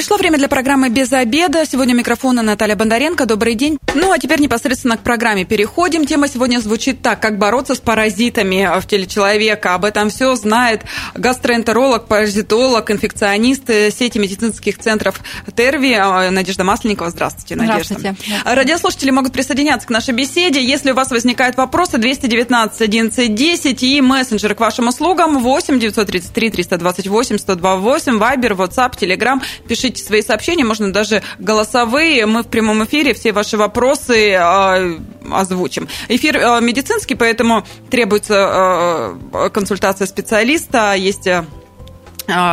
Пришло время для программы «Без обеда». Сегодня микрофона Наталья Бондаренко. Добрый день. Ну, а теперь непосредственно к программе переходим. Тема сегодня звучит так. Как бороться с паразитами в теле человека. Об этом все знает гастроэнтеролог, паразитолог, инфекционист сети медицинских центров ТЕРВИ Надежда Масленникова. Здравствуйте, Надежда. Здравствуйте. Радиослушатели могут присоединяться к нашей беседе. Если у вас возникают вопросы, 219 11 10 и мессенджеры к вашим услугам 8 933 328 128, Вайбер, WhatsApp, Telegram. Пишите пишите свои сообщения, можно даже голосовые. Мы в прямом эфире все ваши вопросы э, озвучим. Эфир э, медицинский, поэтому требуется э, консультация специалиста. Есть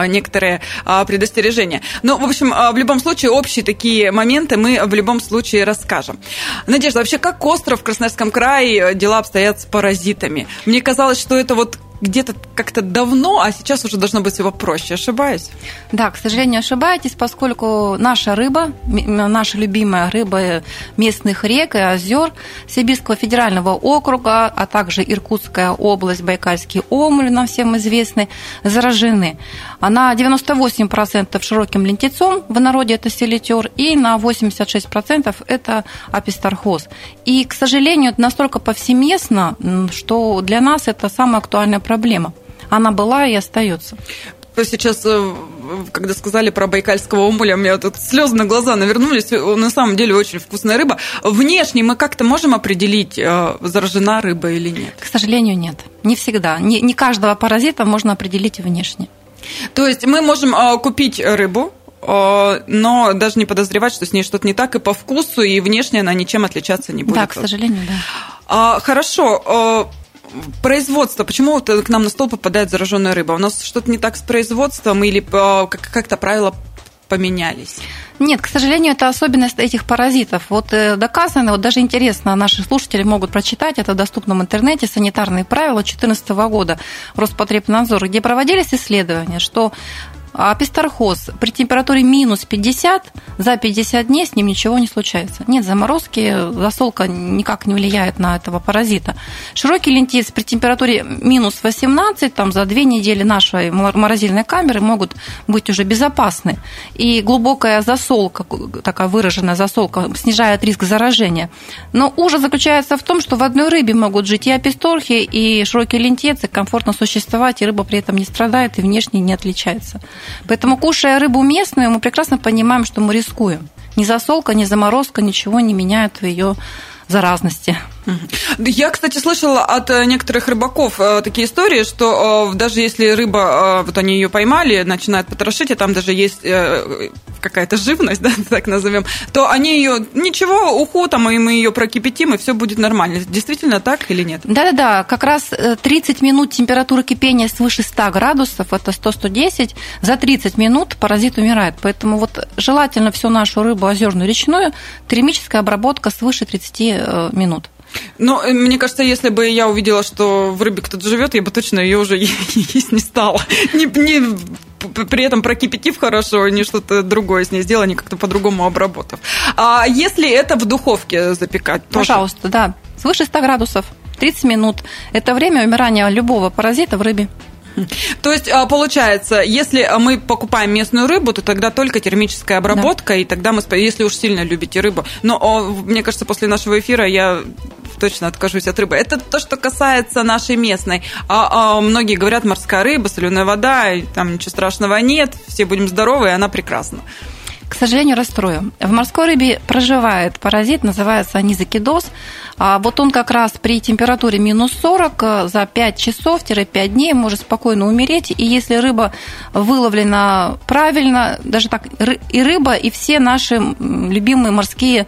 некоторые предостережения. Но, в общем, в любом случае, общие такие моменты мы в любом случае расскажем. Надежда, вообще, как остров в Красноярском крае дела обстоят с паразитами? Мне казалось, что это вот где-то как-то давно, а сейчас уже должно быть его проще. Ошибаюсь? Да, к сожалению, ошибаетесь, поскольку наша рыба, наша любимая рыба местных рек и озер Сибирского федерального округа, а также Иркутская область, Байкальский омуль, нам всем известны, заражены. Она 98% широким лентицом, в народе это селитер, и на 86% это апистархоз. И, к сожалению, это настолько повсеместно, что для нас это самая актуальная проблема. Она была и остается сейчас, э, когда сказали про байкальского омуля, у меня тут слезы на глаза навернулись. На самом деле очень вкусная рыба. Внешне мы как-то можем определить, э, заражена рыба или нет? К сожалению, нет. Не всегда. Не, не каждого паразита можно определить внешне. То есть мы можем э, купить рыбу, но даже не подозревать, что с ней что-то не так, и по вкусу, и внешне она ничем отличаться не будет. Да, к сожалению, да. А, хорошо производство, почему вот к нам на стол попадает зараженная рыба? У нас что-то не так с производством или э, как-то правила поменялись? Нет, к сожалению, это особенность этих паразитов. Вот э, доказано, вот даже интересно, наши слушатели могут прочитать это в доступном интернете, санитарные правила 2014 года Роспотребнадзора, где проводились исследования, что а песторхоз при температуре минус 50, за 50 дней с ним ничего не случается. Нет заморозки, засолка никак не влияет на этого паразита. Широкий лентиц при температуре минус 18, там за две недели нашей морозильной камеры могут быть уже безопасны. И глубокая засолка, такая выраженная засолка, снижает риск заражения. Но ужас заключается в том, что в одной рыбе могут жить и аписторхи, и широкие лентицы, комфортно существовать, и рыба при этом не страдает и внешне не отличается. Поэтому, кушая рыбу местную, мы прекрасно понимаем, что мы рискуем. Ни засолка, ни заморозка ничего не меняют в ее заразности. Я, кстати, слышала от э, некоторых рыбаков э, такие истории, что э, даже если рыба, вот они ее поймали, начинают потрошить, и там даже есть какая-то живность, да, так назовем, то они ее ничего, уху, там, и мы ее прокипятим, и все будет нормально. Действительно так или нет? Да-да-да, как раз 30 минут температура кипения свыше 100 градусов, это 100-110, за 30 минут паразит умирает. Поэтому вот желательно всю нашу рыбу озерную речную термическая обработка свыше 30 минут. Но э, мне кажется, если бы я увидела, что в рыбе кто-то живет, я бы точно ее уже есть не стала. Не, не при этом прокипятив хорошо, не что-то другое с ней сделала, не как-то по-другому обработав. А если это в духовке запекать? Пожалуйста, тоже? да. Свыше 100 градусов, 30 минут. Это время умирания любого паразита в рыбе. То есть, а, получается, если мы покупаем местную рыбу, то тогда только термическая обработка, да. и тогда мы, если уж сильно любите рыбу. Но мне кажется, после нашего эфира я точно откажусь от рыбы. Это то, что касается нашей местной. А, а многие говорят, морская рыба, соленая вода, там ничего страшного нет, все будем здоровы, и она прекрасна. К сожалению, расстрою. В морской рыбе проживает паразит, называется анизокидоз. А вот он как раз при температуре минус 40 э, за 5 часов-5 дней может спокойно умереть. И если рыба выловлена правильно, даже так, и рыба, и все наши любимые морские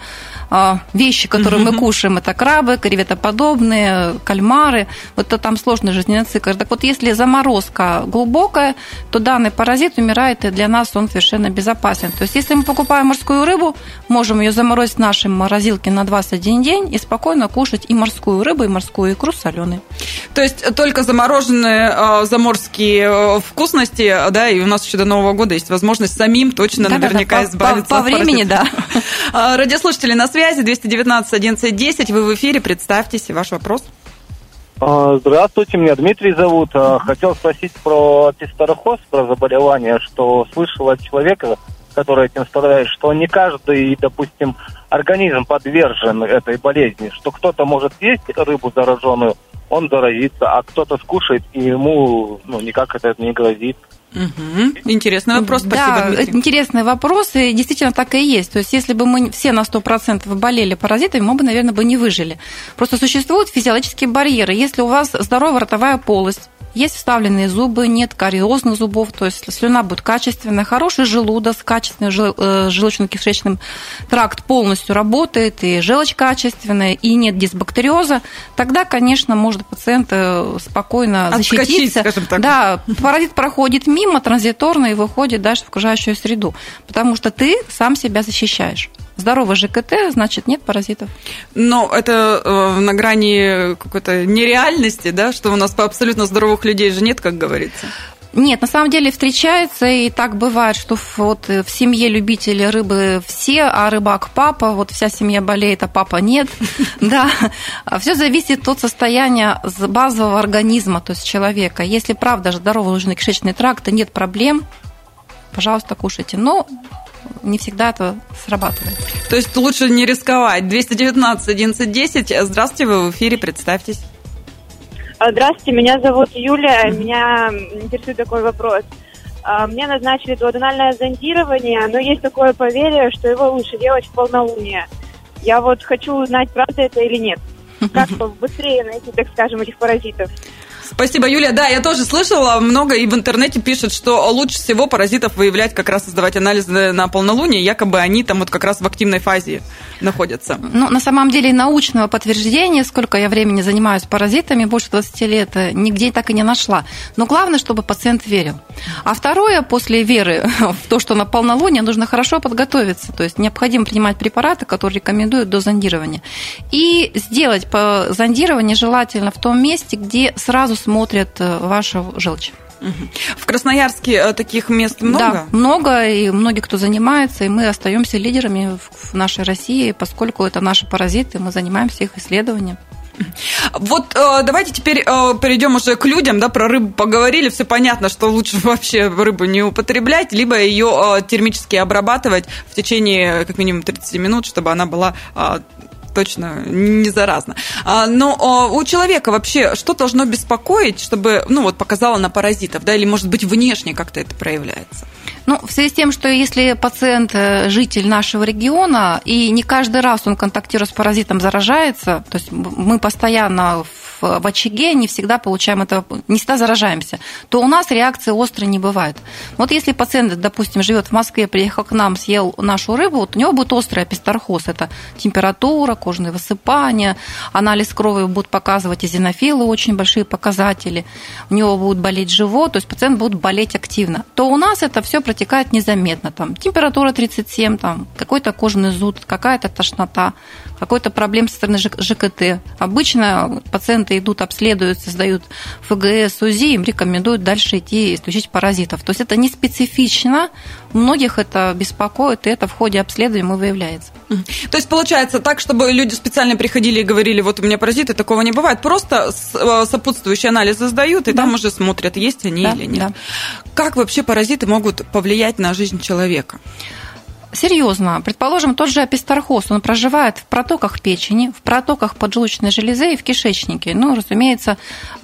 вещи, которые мы кушаем, это крабы, креветоподобные, кальмары, вот то там сложный жизненный цикл. Так вот, если заморозка глубокая, то данный паразит умирает, и для нас он совершенно безопасен. То есть, если мы покупаем морскую рыбу, можем ее заморозить в нашей морозилке на 21 день и спокойно кушать и морскую рыбу, и морскую икру соленой. То есть только замороженные э, заморские э, вкусности, да, и у нас еще до Нового года есть возможность самим точно Да, да, наверняка да, по- избавиться по, по от времени, да. А, Радиослушатели на связи 219 11 10. Вы в эфире, представьтесь, ваш вопрос. А, Здравствуйте, меня Дмитрий зовут. А, Хотел спросить про песторохоз, про заболевание, что слышал от человека, который этим страдает, что не каждый, допустим, организм подвержен этой болезни, что кто-то может есть рыбу зараженную, он заразится, а кто-то скушает, и ему ну, никак это не грозит. Мгм. Интересный вопрос, спасибо, да, Дмитрий. интересный вопрос, и действительно так и есть. То есть, если бы мы все на 100% болели паразитами, мы бы, наверное, бы не выжили. Просто существуют физиологические барьеры. Если у вас здоровая ротовая полость, есть вставленные зубы, нет кариозных зубов, то есть слюна будет качественная, хороший желудок, качественный жел- э, желудочно-кишечный тракт полностью работает, и желчь качественная, и нет дисбактериоза, тогда, конечно, может пациент э, спокойно Отскочить, защититься. так. Да, паразит проходит мимо транзиторно и выходит дальше в окружающую среду, потому что ты сам себя защищаешь. Здоровый ЖКТ, значит, нет паразитов. Но это э, на грани какой-то нереальности, да, что у нас по абсолютно здоровых людей же нет, как говорится. Нет, на самом деле встречается, и так бывает, что вот э, в семье любители рыбы все, а рыбак папа, вот вся семья болеет, а папа нет. Да, все зависит от состояния базового организма, то есть человека. Если правда здоровый желудочно-кишечный тракт, и нет проблем, пожалуйста, кушайте. Но не всегда это срабатывает. То есть лучше не рисковать. 219 11 10. Здравствуйте, вы в эфире, представьтесь. А, Здравствуйте, меня зовут Юлия. Меня интересует такой вопрос. А, Мне назначили дуоденальное зондирование, но есть такое поверье, что его лучше делать в полнолуние. Я вот хочу узнать, правда это или нет. Как быстрее найти, так скажем, этих паразитов. Спасибо, Юлия. Да, я тоже слышала много и в интернете пишут, что лучше всего паразитов выявлять, как раз сдавать анализы на полнолуние, якобы они там вот как раз в активной фазе находятся. Ну, на самом деле, научного подтверждения, сколько я времени занимаюсь паразитами, больше 20 лет, э, нигде так и не нашла. Но главное, чтобы пациент верил. А второе, после веры в то, что на полнолуние, нужно хорошо подготовиться. То есть необходимо принимать препараты, которые рекомендуют до зондирования. И сделать зондирование желательно в том месте, где сразу смотрят э, вашу желчь. В Красноярске э, таких мест много? Да, много, и многие, кто занимается, и мы остаемся лидерами в в нашей России, поскольку это наши паразиты, мы занимаемся их исследованием. Вот э, давайте теперь э, перейдем уже к людям, да, про рыбу поговорили, все понятно, что лучше вообще рыбу не употреблять, либо ее э, термически обрабатывать в течение как минимум 30 минут, чтобы она была э, точно не заразна. А, Но э, у человека вообще что должно беспокоить, чтобы, ну вот, показало на паразитов, да, или, может быть, внешне как-то это проявляется? Ну, в связи с тем, что если пациент э, житель нашего региона, и не каждый раз он контактирует с паразитом, заражается, то есть мы постоянно в в очаге, не всегда получаем это, не всегда заражаемся, то у нас реакции острой не бывает. Вот если пациент, допустим, живет в Москве, приехал к нам, съел нашу рыбу, вот у него будет острый апистархоз. Это температура, кожные высыпания, анализ крови будет показывать эзинофилы, очень большие показатели, у него будет болеть живот, то есть пациент будет болеть активно. То у нас это все протекает незаметно. Там, температура 37, там, какой-то кожный зуд, какая-то тошнота, какой-то проблем со стороны ЖКТ. Обычно пациенты идут, обследуются, сдают ФГС, УЗИ, им рекомендуют дальше идти исключить паразитов. То есть это не специфично, многих это беспокоит, и это в ходе обследования выявляется. То есть получается так, чтобы люди специально приходили и говорили, вот у меня паразиты, такого не бывает. Просто э, сопутствующие анализы сдают, и Да. там уже смотрят, есть они Да, или нет. да. Как вообще паразиты могут повлиять на жизнь человека? Серьезно, предположим, тот же апистархоз, он проживает в протоках печени, в протоках поджелудочной железы и в кишечнике. Ну, разумеется,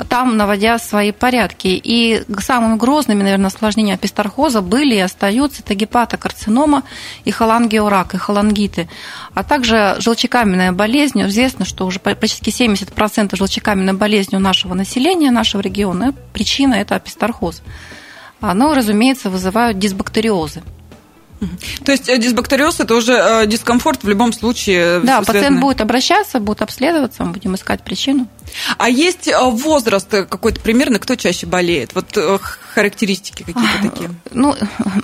там наводя свои порядки. И самыми грозными, наверное, осложнениями апистархоза были и остаются это гепатокарцинома и холангиорак, и холангиты. А также желчекаменная болезнь. Известно, что уже практически 70% желчекаменной болезни у нашего населения, нашего региона, причина – это апистархоз. Оно, разумеется, вызывают дисбактериозы. То есть э, дисбактериоз это уже э, дискомфорт в любом случае. Да, связанный- пациент будет обращаться, будет обследоваться, мы будем искать причину. А есть э, возраст какой-то примерно, кто чаще болеет? Вот э, характеристики какие-то такие? Ну,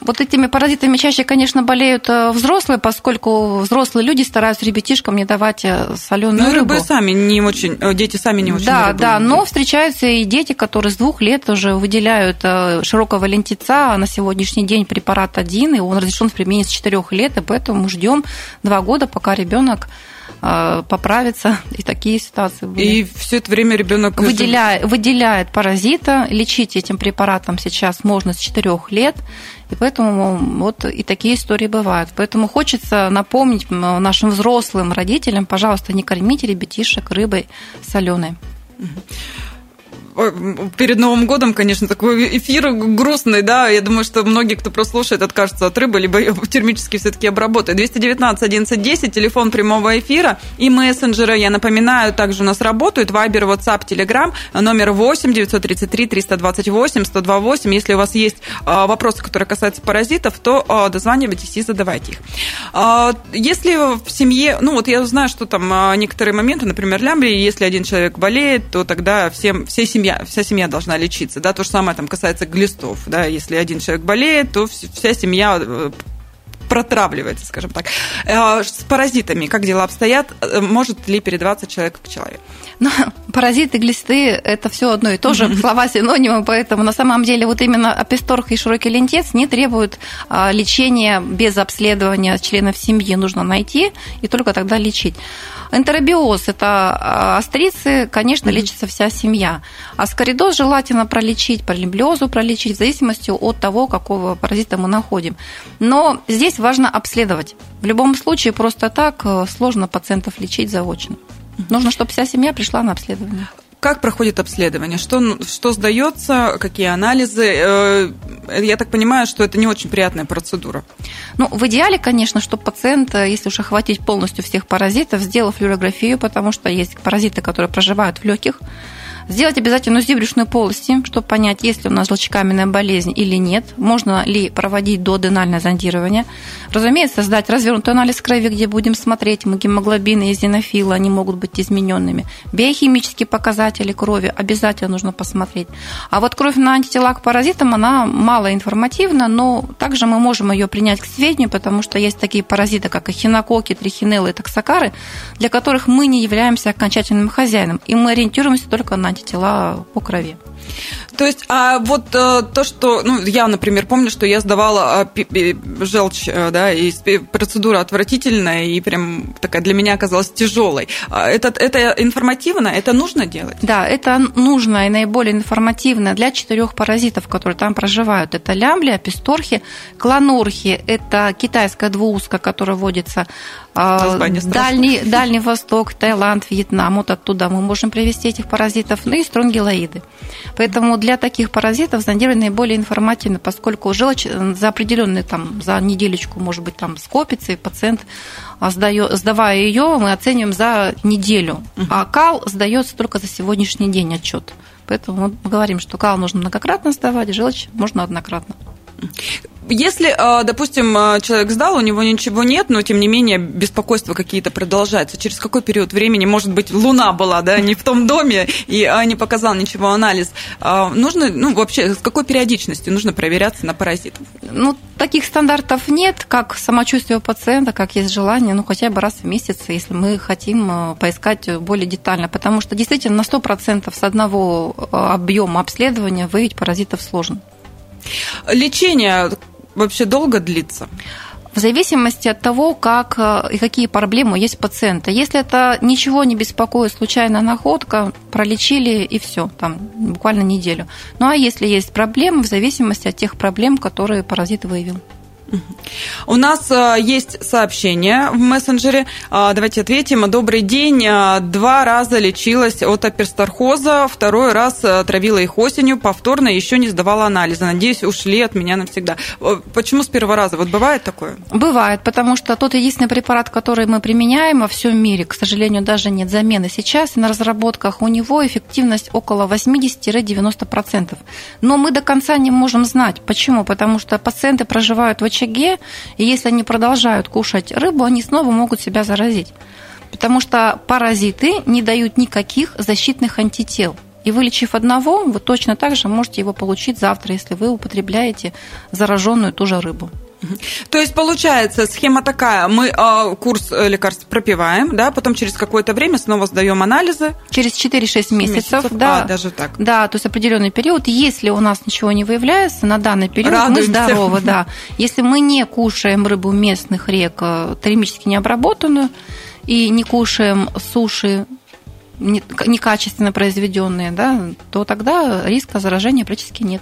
вот этими паразитами чаще, конечно, болеют э, взрослые, поскольку взрослые люди стараются ребятишкам не давать соленую ну, рыбу. рыбы сами не очень, дети сами не очень Да, да, но встречаются и дети, которые с двух лет уже выделяют широкого лентица, а на сегодняшний день препарат один, и он разрешен в применении с четырех лет, и поэтому ждем два года, пока ребенок Э, поправиться, и такие ситуации были. И все это время ребенок выделяет, выделяет паразита, лечить этим препаратом сейчас можно с 4 лет, и поэтому вот и такие истории бывают. Поэтому хочется напомнить нашим взрослым родителям, пожалуйста, не кормите ребятишек рыбой соленой перед Новым годом, конечно, такой эфир грустный, да, я думаю, что многие, кто прослушает, откажутся от рыбы, либо термически все-таки обработают. 219 11 10, телефон прямого эфира и мессенджеры, я напоминаю, также у нас работают, Вайбер, WhatsApp, Telegram, номер 8 933 328 128. Если у вас есть а, вопросы, которые касаются паразитов, то а, дозванивайтесь и задавайте их. А, если в семье, ну вот я знаю, что там некоторые моменты, например, лямбри, если один человек болеет, то тогда всем, всей семье семья, вся семья должна лечиться, да, то же самое там касается глистов, да, если один человек болеет, то вся семья э, протравливается, скажем так. Э, с паразитами как дела обстоят? Э, может ли передаваться человек к человеку? Ну, паразиты, глисты – это все одно и то же, слова синонимы, поэтому на самом деле вот именно аписторх и широкий лентец не требуют а, лечения без обследования членов семьи. Нужно найти и только тогда лечить. Энтеробиоз – это а, астрицы, конечно, mm-hmm. лечится вся семья. А скоридоз желательно пролечить, полимблиозу пролечить, в зависимости от того, какого паразита мы находим. Но здесь важно обследовать. В любом случае, просто так э, сложно пациентов лечить заочно. Нужно, чтобы вся семья пришла на обследование. Как проходит обследование? Что, что сдается? Какие анализы? Э, я так понимаю, что это не очень приятная процедура. Ну, в идеале, конечно, чтобы пациент, э, если уж охватить полностью всех паразитов, сделал флюорографию, потому что есть паразиты, которые проживают в легких, Сделать обязательно УЗИ брюшной полости, чтобы понять, есть ли у нас желчекаменная болезнь или нет, можно ли проводить доаденальное зондирование. Разумеется, сдать развернутый анализ крови, где будем смотреть гемоглобины и зенофилы, они могут быть измененными. Биохимические показатели крови обязательно нужно посмотреть. А вот кровь на антитела к паразитам, она мало информативна, но также мы можем ее принять к сведению, потому что есть такие паразиты, как эхинококки, трихинеллы и токсокары, для которых мы не являемся окончательным хозяином, и мы ориентируемся только на антитела по крови. То есть, а вот э, то, что, ну, я, например, помню, что я сдавала э, желчь, э, да, и процедура отвратительная, и прям такая для меня оказалась тяжелой. А это, это информативно, это нужно делать? Да, это нужно и наиболее информативно для четырех паразитов, которые там проживают. Это лямбли, аписторхи, клонурхи, это китайская двууска, которая водится Дальний, Дальний Восток, Таиланд, Вьетнам, вот оттуда мы можем привести этих паразитов, ну и стронгилоиды. Поэтому для таких паразитов зондирование наиболее информативно, поскольку желчь за определенную там, за неделечку, может быть, там скопится, и пациент, а, сдает, сдавая ее, мы оцениваем за неделю. А кал сдается только за сегодняшний день отчет. Поэтому мы говорим, что кал нужно многократно сдавать, желчь можно однократно. Если, а, допустим, а, человек сдал, у него ничего нет, но тем не менее беспокойства какие-то продолжаются, через какой период времени, может быть, луна была, да, не в том доме и а, не показал ничего анализ, нужно, ну, вообще, с какой периодичностью нужно проверяться на паразитов? Ну, таких стандартов нет, как самочувствие у пациента, как есть желание, ну, хотя бы раз в месяц, если мы хотим поискать более детально, потому что действительно на 100% с одного объема обследования выявить паразитов сложно. Лечение вообще долго длится? в зависимости от того, как э, и какие проблемы есть у пациента. Если это ничего не беспокоит, случайная находка, пролечили и все, там буквально неделю. Ну а если есть проблемы, в зависимости от тех проблем, которые паразит выявил. У нас э, есть сообщение в мессенджере. А, давайте ответим. Добрый день. А, два раза лечилась от аперстархоза, второй раз э, травила их осенью, повторно еще не сдавала анализы. Надеюсь, ушли от меня навсегда. Э, почему с первого раза? Вот бывает такое? Бывает, потому что тот единственный препарат, который мы применяем во всем мире, к сожалению, даже нет замены сейчас, на разработках у него эффективность около 80-90%. Но мы до конца не можем знать. Почему? Потому что пациенты проживают в очаге, и если они продолжают кушать рыбу, они снова могут себя заразить. Потому что паразиты не дают никаких защитных антител. И вылечив одного, вы точно так же можете его получить завтра, если вы употребляете зараженную ту же рыбу. То есть получается схема такая: мы э, курс лекарств пропиваем, да, потом через какое-то время снова сдаем анализы. Через 4-6 месяцев, месяцев, да. А, даже так. Да, то есть определенный период. Если у нас ничего не выявляется на данный период, Радуемся. мы здоровы, да. Если мы не кушаем рыбу местных рек э, термически необработанную и не кушаем суши некачественно произведенные, да, то тогда риска заражения практически нет.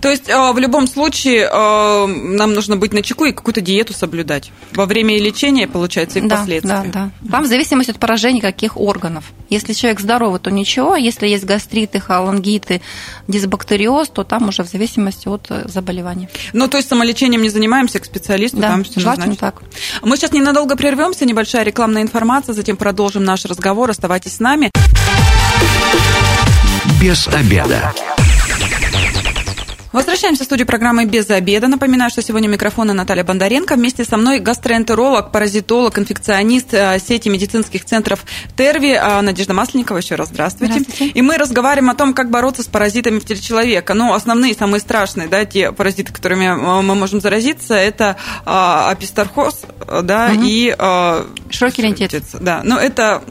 То есть э, в любом случае э, нам нужно быть на чеку и какую-то диету соблюдать во время лечения, получается, и да, впоследствии. Да, да. Там в зависимости от поражения каких органов. Если человек здоровый, то ничего. Если есть гастриты, холангиты, дисбактериоз, то там уже в зависимости от э, заболевания. Ну, то есть самолечением не занимаемся, к специалисту да, там все желательно так. Мы сейчас ненадолго прервемся, небольшая рекламная информация, затем продолжим наш разговор. Оставайтесь с нами нами. Без обеда. Возвращаемся в студию программы «Без обеда». Напоминаю, что сегодня микрофона Наталья Бондаренко. Вместе со мной гастроэнтеролог, паразитолог, инфекционист э, сети медицинских центров ТЕРВИ э, Надежда Масленникова. Еще раз здравствуйте. здравствуйте. И мы разговариваем о том, как бороться с паразитами в теле человека. Ну, основные, самые страшные, да, те паразиты, которыми э, мы можем заразиться, это апистархоз, да, угу. и... Широкий лентец. Да, но это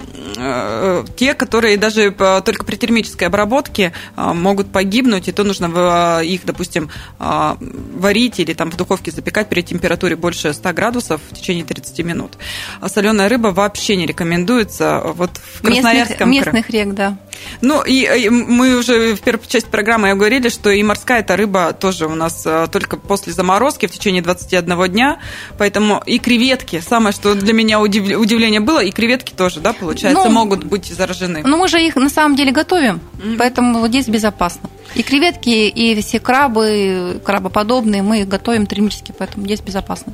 те, которые даже только при термической обработке могут погибнуть, и то нужно их допустим, а, варить или там в духовке запекать при температуре больше 100 градусов в течение 30 минут. А соленая рыба вообще не рекомендуется вот в Красноярском местных, местных рек, да. Ну, и, и мы уже в первой части программы говорили, что и морская эта рыба тоже у нас а, только после заморозки в течение 21 дня, поэтому и креветки, самое, что для меня удив... удивление было, и креветки тоже, да, получается, ну, могут быть заражены. Ну, мы же их на самом деле готовим, mm-hmm. поэтому вот здесь безопасно. И креветки, и все крабы, крабоподобные, мы их готовим термически, поэтому здесь безопасно.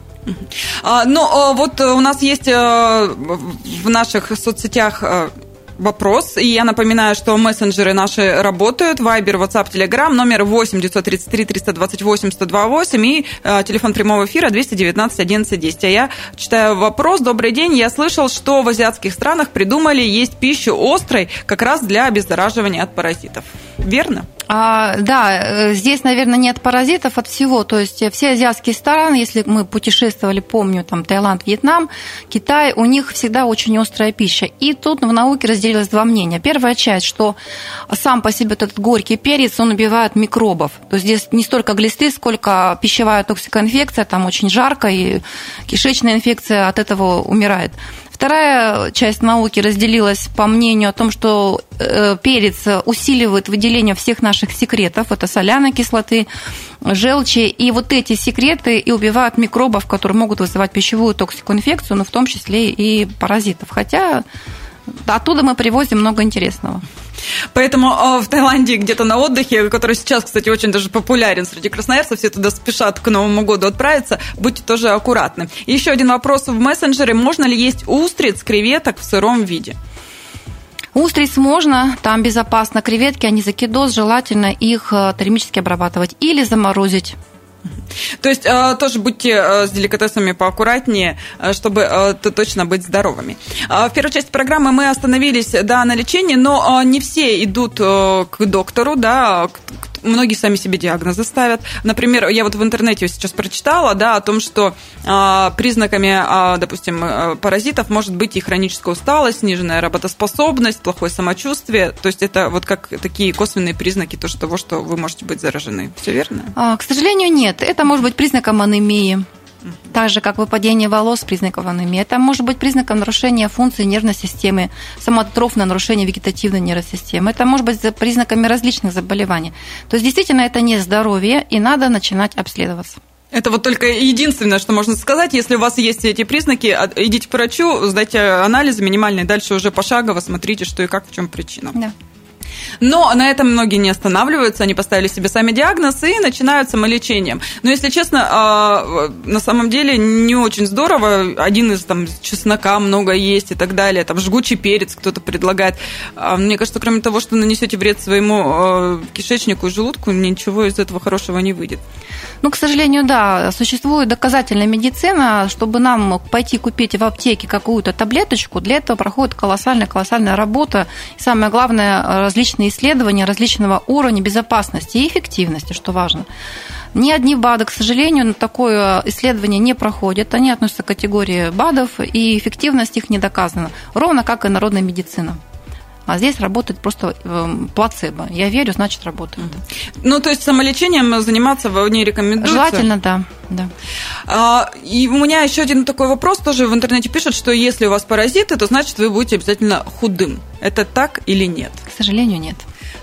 А, ну, а вот у нас есть э, в наших соцсетях э, вопрос. И я напоминаю, что мессенджеры наши работают. Вайбер, WhatsApp, Telegram, номер 8 933 328 128 и э, телефон прямого эфира 219 11 10. А я читаю вопрос. Добрый день. Я слышал, что в азиатских странах придумали есть пищу острой как раз для обеззараживания от паразитов. Верно? А, да, э, здесь, наверное, нет паразитов от всего. То есть все азиатские страны, если мы путешествовали, помню, там Таиланд, Вьетнам, Китай, у них всегда очень острая пища. И тут в науке разделилось два мнения. Первая часть, что сам по себе этот горький перец, он убивает микробов. То есть здесь не столько глисты, сколько пищевая токсикоинфекция, там очень жарко, и кишечная инфекция от этого умирает. Вторая часть науки разделилась по мнению о том, что э, перец усиливает выделение всех наших секретов, это соляной кислоты, желчи, и вот эти секреты и убивают микробов, которые могут вызывать пищевую токсикоинфекцию, но в том числе и паразитов. Хотя оттуда мы привозим много интересного. Поэтому в Таиланде где-то на отдыхе, который сейчас, кстати, очень даже популярен среди красноярцев, все туда спешат к Новому году отправиться, будьте тоже аккуратны. еще один вопрос в мессенджере. Можно ли есть устриц, креветок в сыром виде? Устриц можно, там безопасно. Креветки, они закидоз, желательно их э, термически обрабатывать или заморозить. То есть э, тоже будьте э, с деликатесами поаккуратнее, э, чтобы точно быть здоровыми. В первой части программы мы остановились да, на лечении, но не все идут к доктору, да, многие сами себе диагнозы ставят. Например, я вот в интернете сейчас прочитала, да, о том, что а, признаками, а, допустим, э, паразитов может быть и хроническая усталость, сниженная работоспособность, плохое самочувствие. То есть это вот как такие косвенные признаки того, что вы можете быть заражены. Все верно? А, к сожалению, нет. Это может быть признаком анемии так же, как выпадение волос признаков анемии. Это может быть признаком нарушения функции нервной системы, самотрофное нарушение вегетативной нервной системы. Это может быть признаками различных заболеваний. То есть действительно это не здоровье, и надо начинать обследоваться. Это вот только единственное, что можно сказать. Если у вас есть эти признаки, а, идите к врачу, сдайте анализы минимальные, дальше уже пошагово смотрите, что и как, в чем причина. Да. Но на этом многие не останавливаются, они поставили себе сами диагноз и начинают самолечением. Но, если честно, а, на самом деле не очень здорово. Один из там чеснока много есть и так далее, там жгучий перец кто-то предлагает. А, мне кажется, кроме того, что нанесете вред своему а, кишечнику и желудку, ничего из этого хорошего не выйдет. Ну, к сожалению, да, существует доказательная медицина, чтобы нам пойти купить в аптеке какую-то таблеточку, для этого проходит колоссальная-колоссальная работа. И самое главное, различные исследования различного уровня безопасности и эффективности, что важно. Ни одни БАДы, к сожалению, такое исследование не проходят. Они относятся к категории БАДов, и эффективность их не доказана. Ровно как и народная медицина. А здесь работает просто эм, плацебо. Я верю, значит, работает. Ну, то есть самолечением заниматься вы не рекомендуете? Желательно, да. да. А, и у меня еще один такой вопрос. Тоже в интернете пишут, что если у вас паразиты, то значит вы будете обязательно худым. Это так или нет? К сожалению, нет.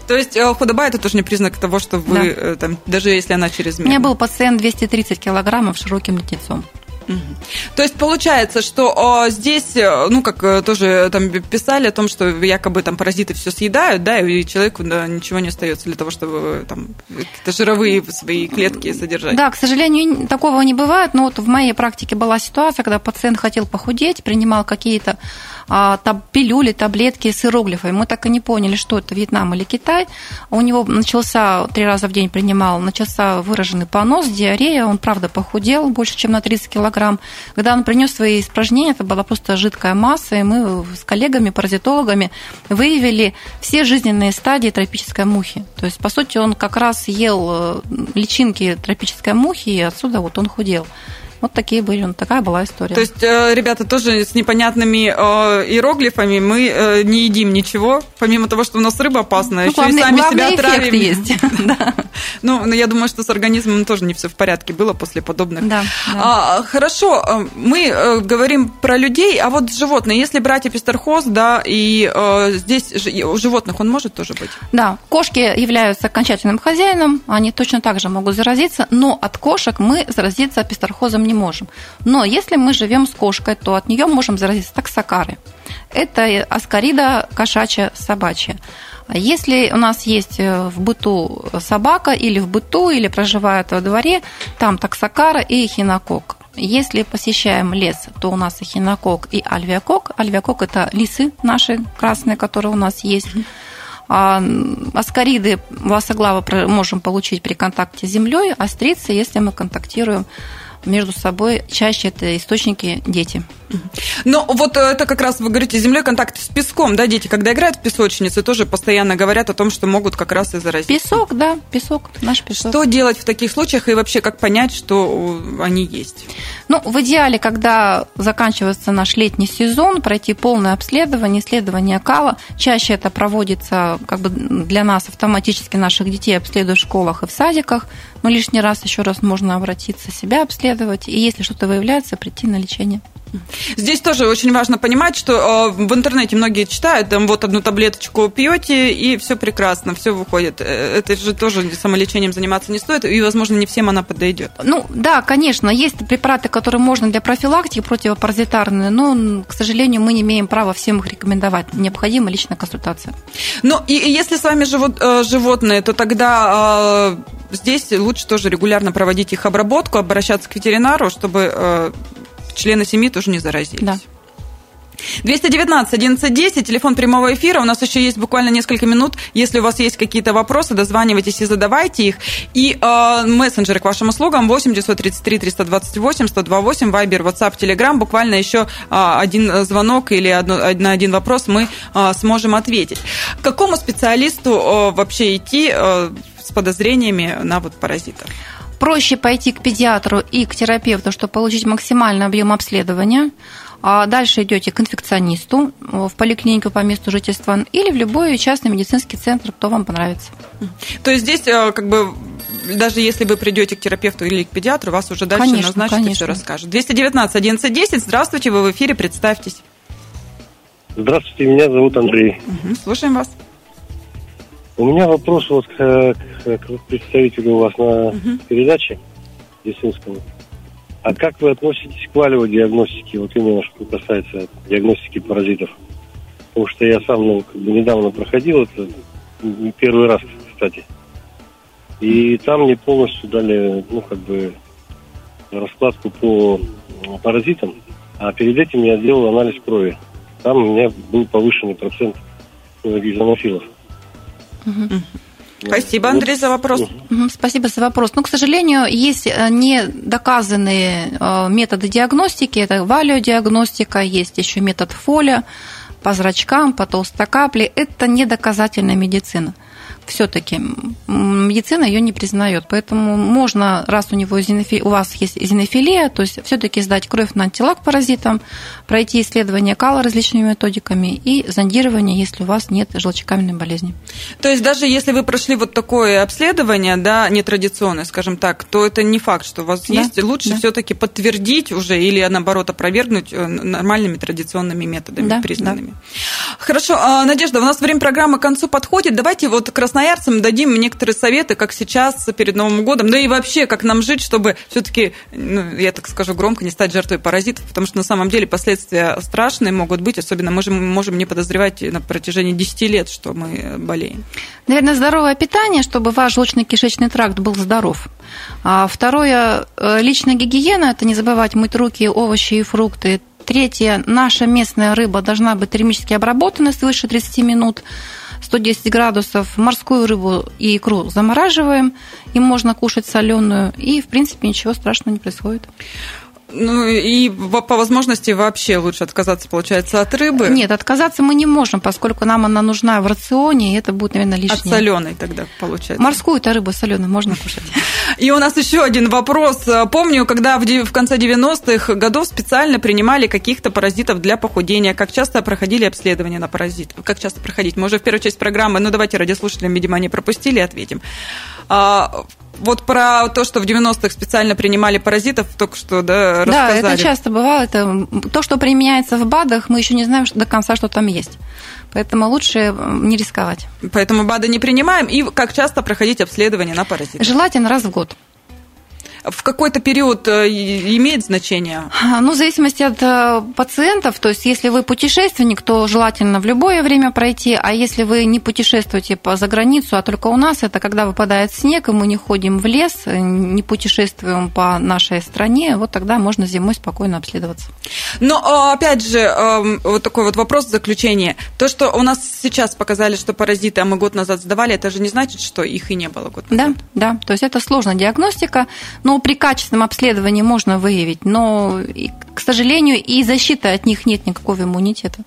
То есть э, худоба это тоже не признак того, что вы, да. Э, там, даже если она чрезмерна. У меня был пациент 230 килограммов с широким летецом. То есть получается, что о, здесь, э, ну, как тоже там писали о том, что якобы там паразиты все съедают, да, и человеку да, ничего не остается для того, чтобы там какие-то жировые свои клетки содержать. Да, к сожалению, такого не бывает, но вот в моей практике была ситуация, когда пациент хотел похудеть, принимал какие-то таб, пилюли, таблетки с иероглифами. Мы так и не поняли, что это Вьетнам или Китай. У него начался, три раза в день принимал, начался выраженный понос, диарея, он, правда, похудел больше, чем на 30 килограмм. Когда он принес свои испражнения, это была просто жидкая масса, и мы с коллегами, паразитологами выявили все жизненные стадии тропической мухи. То есть, по сути, он как раз ел э, личинки тропической мухи, и отсюда вот он худел. Вот такие были, вот такая была история. То есть, э, ребята, тоже с непонятными э, иероглифами мы э, не едим ничего, помимо того, что у нас рыба опасная, ну, еще главный, и сами себя травим. есть. Ну, я думаю, что с организмом тоже не все в порядке было после подобных. Да, а, хорошо, мы говорим про людей, а вот животные, если брать эпистерхоз, да, и здесь у животных он может тоже быть? Да, кошки являются окончательным хозяином, они точно так же могут заразиться, но от кошек мы заразиться эпистерхозом не не можем. Но если мы живем с кошкой, то от нее можем заразиться таксокары. Это аскарида кошачья собачья. Если у нас есть э, в быту собака или в быту, или проживает во дворе, там таксокара и хинокок. Если посещаем лес, то у нас и хинокок, и альвиакок. Альвиакок – это лисы наши красные, которые у нас есть. А аскариды, лосоглава можем получить при контакте с землей, астрицы, если мы контактируем между собой чаще это источники дети. Но вот это как раз, вы говорите, землей контакт с песком, да, дети, когда играют в песочнице, тоже постоянно говорят о том, что могут как раз и заразить. Песок, да, песок, наш песок. Что делать в таких случаях и вообще как понять, что они есть? Ну, в идеале, когда заканчивается наш летний сезон, пройти полное обследование, исследование кала. Чаще это проводится как бы для нас автоматически наших детей обследуют в школах и в садиках. Но лишний раз еще раз можно обратиться, себя обследовать, и если что-то выявляется, прийти на лечение. Здесь тоже очень важно понимать, что э, в интернете многие читают, там вот одну таблеточку пьете, и все прекрасно, все выходит. Э, это же тоже самолечением заниматься не стоит, и, возможно, не всем она подойдет. Ну, да, конечно, есть препараты, которые можно для профилактики, противопаразитарные, но, к сожалению, мы не имеем права всем их рекомендовать. Необходима личная консультация. Ну, и если с вами живут э, животные, то тогда здесь лучше тоже регулярно проводить их обработку, обращаться к ветеринару, чтобы члены семьи тоже не заразились. Да. 219 1110, телефон прямого эфира. У нас еще есть буквально несколько минут. Если у вас есть какие-то вопросы, дозванивайтесь и задавайте их. И э, мессенджеры к вашим услугам 8 933 328 128, Вайбер, WhatsApp, Telegram. Буквально еще э, один звонок или одно, на один вопрос мы э, сможем ответить. К какому специалисту э, вообще идти э, с подозрениями на вот паразита? Проще пойти к педиатру и к терапевту, чтобы получить максимальный объем обследования. А дальше идете к инфекционисту в поликлинику по месту жительства или в любой частный медицинский центр, кто вам понравится. То есть здесь э, как бы даже если вы придете к терапевту или к педиатру, вас уже дальше конечно, назначат конечно. и все расскажут. 219 1110, здравствуйте, вы в эфире, представьтесь. Здравствуйте, меня зовут Андрей. Угу, слушаем вас. У меня вопрос вот к, к представителю у вас на угу. передаче медицинскому. А как вы относитесь к валево-диагностике, вот именно что касается диагностики паразитов? Потому что я сам ну, как бы недавно проходил это первый раз, кстати. И там мне полностью дали, ну, как бы, раскладку по паразитам. А перед этим я делал анализ крови. Там у меня был повышенный процент Спасибо, Андрей, за вопрос. Спасибо за вопрос. Ну, к сожалению, есть э, недоказанные э, методы диагностики. Это валиодиагностика, есть еще метод фоля по зрачкам, по толстокапле. Это недоказательная медицина все-таки медицина ее не признает. Поэтому можно, раз у него зенофи... у вас есть зенофилия, то есть все-таки сдать кровь на антила к паразитам, пройти исследование кала различными методиками и зондирование, если у вас нет желчекаменной болезни. То есть даже если вы прошли вот такое обследование, да, нетрадиционное, скажем так, то это не факт, что у вас да, есть. Лучше да. все-таки подтвердить уже или наоборот опровергнуть э, нормальными традиционными методами да, признанными. Да. Хорошо, а, Надежда, у нас время программы к концу подходит. Давайте вот раз красноярцам дадим некоторые советы, как сейчас, перед Новым годом, да и вообще, как нам жить, чтобы все-таки, ну, я так скажу громко, не стать жертвой паразитов, потому что на самом деле последствия страшные могут быть, особенно мы же можем не подозревать на протяжении 10 лет, что мы болеем. Наверное, здоровое питание, чтобы ваш желчно-кишечный тракт был здоров. А второе, э, личная гигиена, это не забывать мыть руки, овощи и фрукты. Третье, наша местная рыба должна быть термически обработана свыше 30 минут. 110 градусов, морскую рыбу и икру замораживаем, им можно кушать соленую, и, в принципе, ничего страшного не происходит. Ну и по возможности вообще лучше отказаться, получается, от рыбы. Нет, отказаться мы не можем, поскольку нам она нужна в рационе, и это будет, наверное, лишнее. От соленой тогда получается. Морскую-то рыбу соленую можно кушать. И у нас еще один вопрос. Помню, когда в конце 90-х годов специально принимали каких-то паразитов для похудения. Как часто проходили обследования на паразитов? Как часто проходить? Мы уже в первую часть программы, ну давайте радиослушателям, видимо, не пропустили, ответим. Вот про то, что в 90-х специально принимали паразитов, только что да, рассказали. Да, это часто бывало. Это, то, что применяется в БАДах, мы еще не знаем до конца, что там есть. Поэтому лучше не рисковать. Поэтому БАДы не принимаем. И как часто проходить обследование на паразитов? Желательно раз в год в какой-то период э, имеет значение? Ну, в зависимости от э, пациентов. То есть, если вы путешественник, то желательно в любое время пройти. А если вы не путешествуете по за границу, а только у нас, это когда выпадает снег, и мы не ходим в лес, э, не путешествуем по нашей стране, вот тогда можно зимой спокойно обследоваться. Но, опять же, эм, вот такой вот вопрос в заключение. То, что у нас сейчас показали, что паразиты, а мы год назад сдавали, это же не значит, что их и не было год назад. Да, да. То есть, это сложная диагностика, но но при качественном обследовании можно выявить, но, к сожалению, и защиты от них нет никакого иммунитета.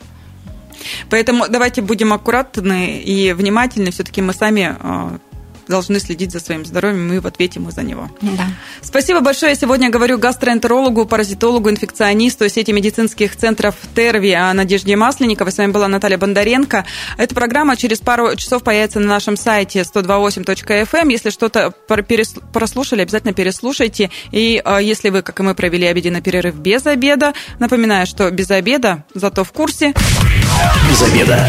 Поэтому давайте будем аккуратны и внимательны. Все-таки мы сами а, должны следить за своим здоровьем, мы в ответе мы за него. Да. Спасибо большое. Я сегодня говорю гастроэнтерологу, паразитологу, инфекционисту сети медицинских центров ТЕРВИ о Надежде Масленниковой. С вами была Наталья Бондаренко. Эта программа через пару часов появится на нашем сайте 128.fm. Эм. Если что-то прослушали, обязательно переслушайте. И а, если вы, как и мы, провели обеденный перерыв без обеда, напоминаю, что без обеда, зато в курсе. Без обеда.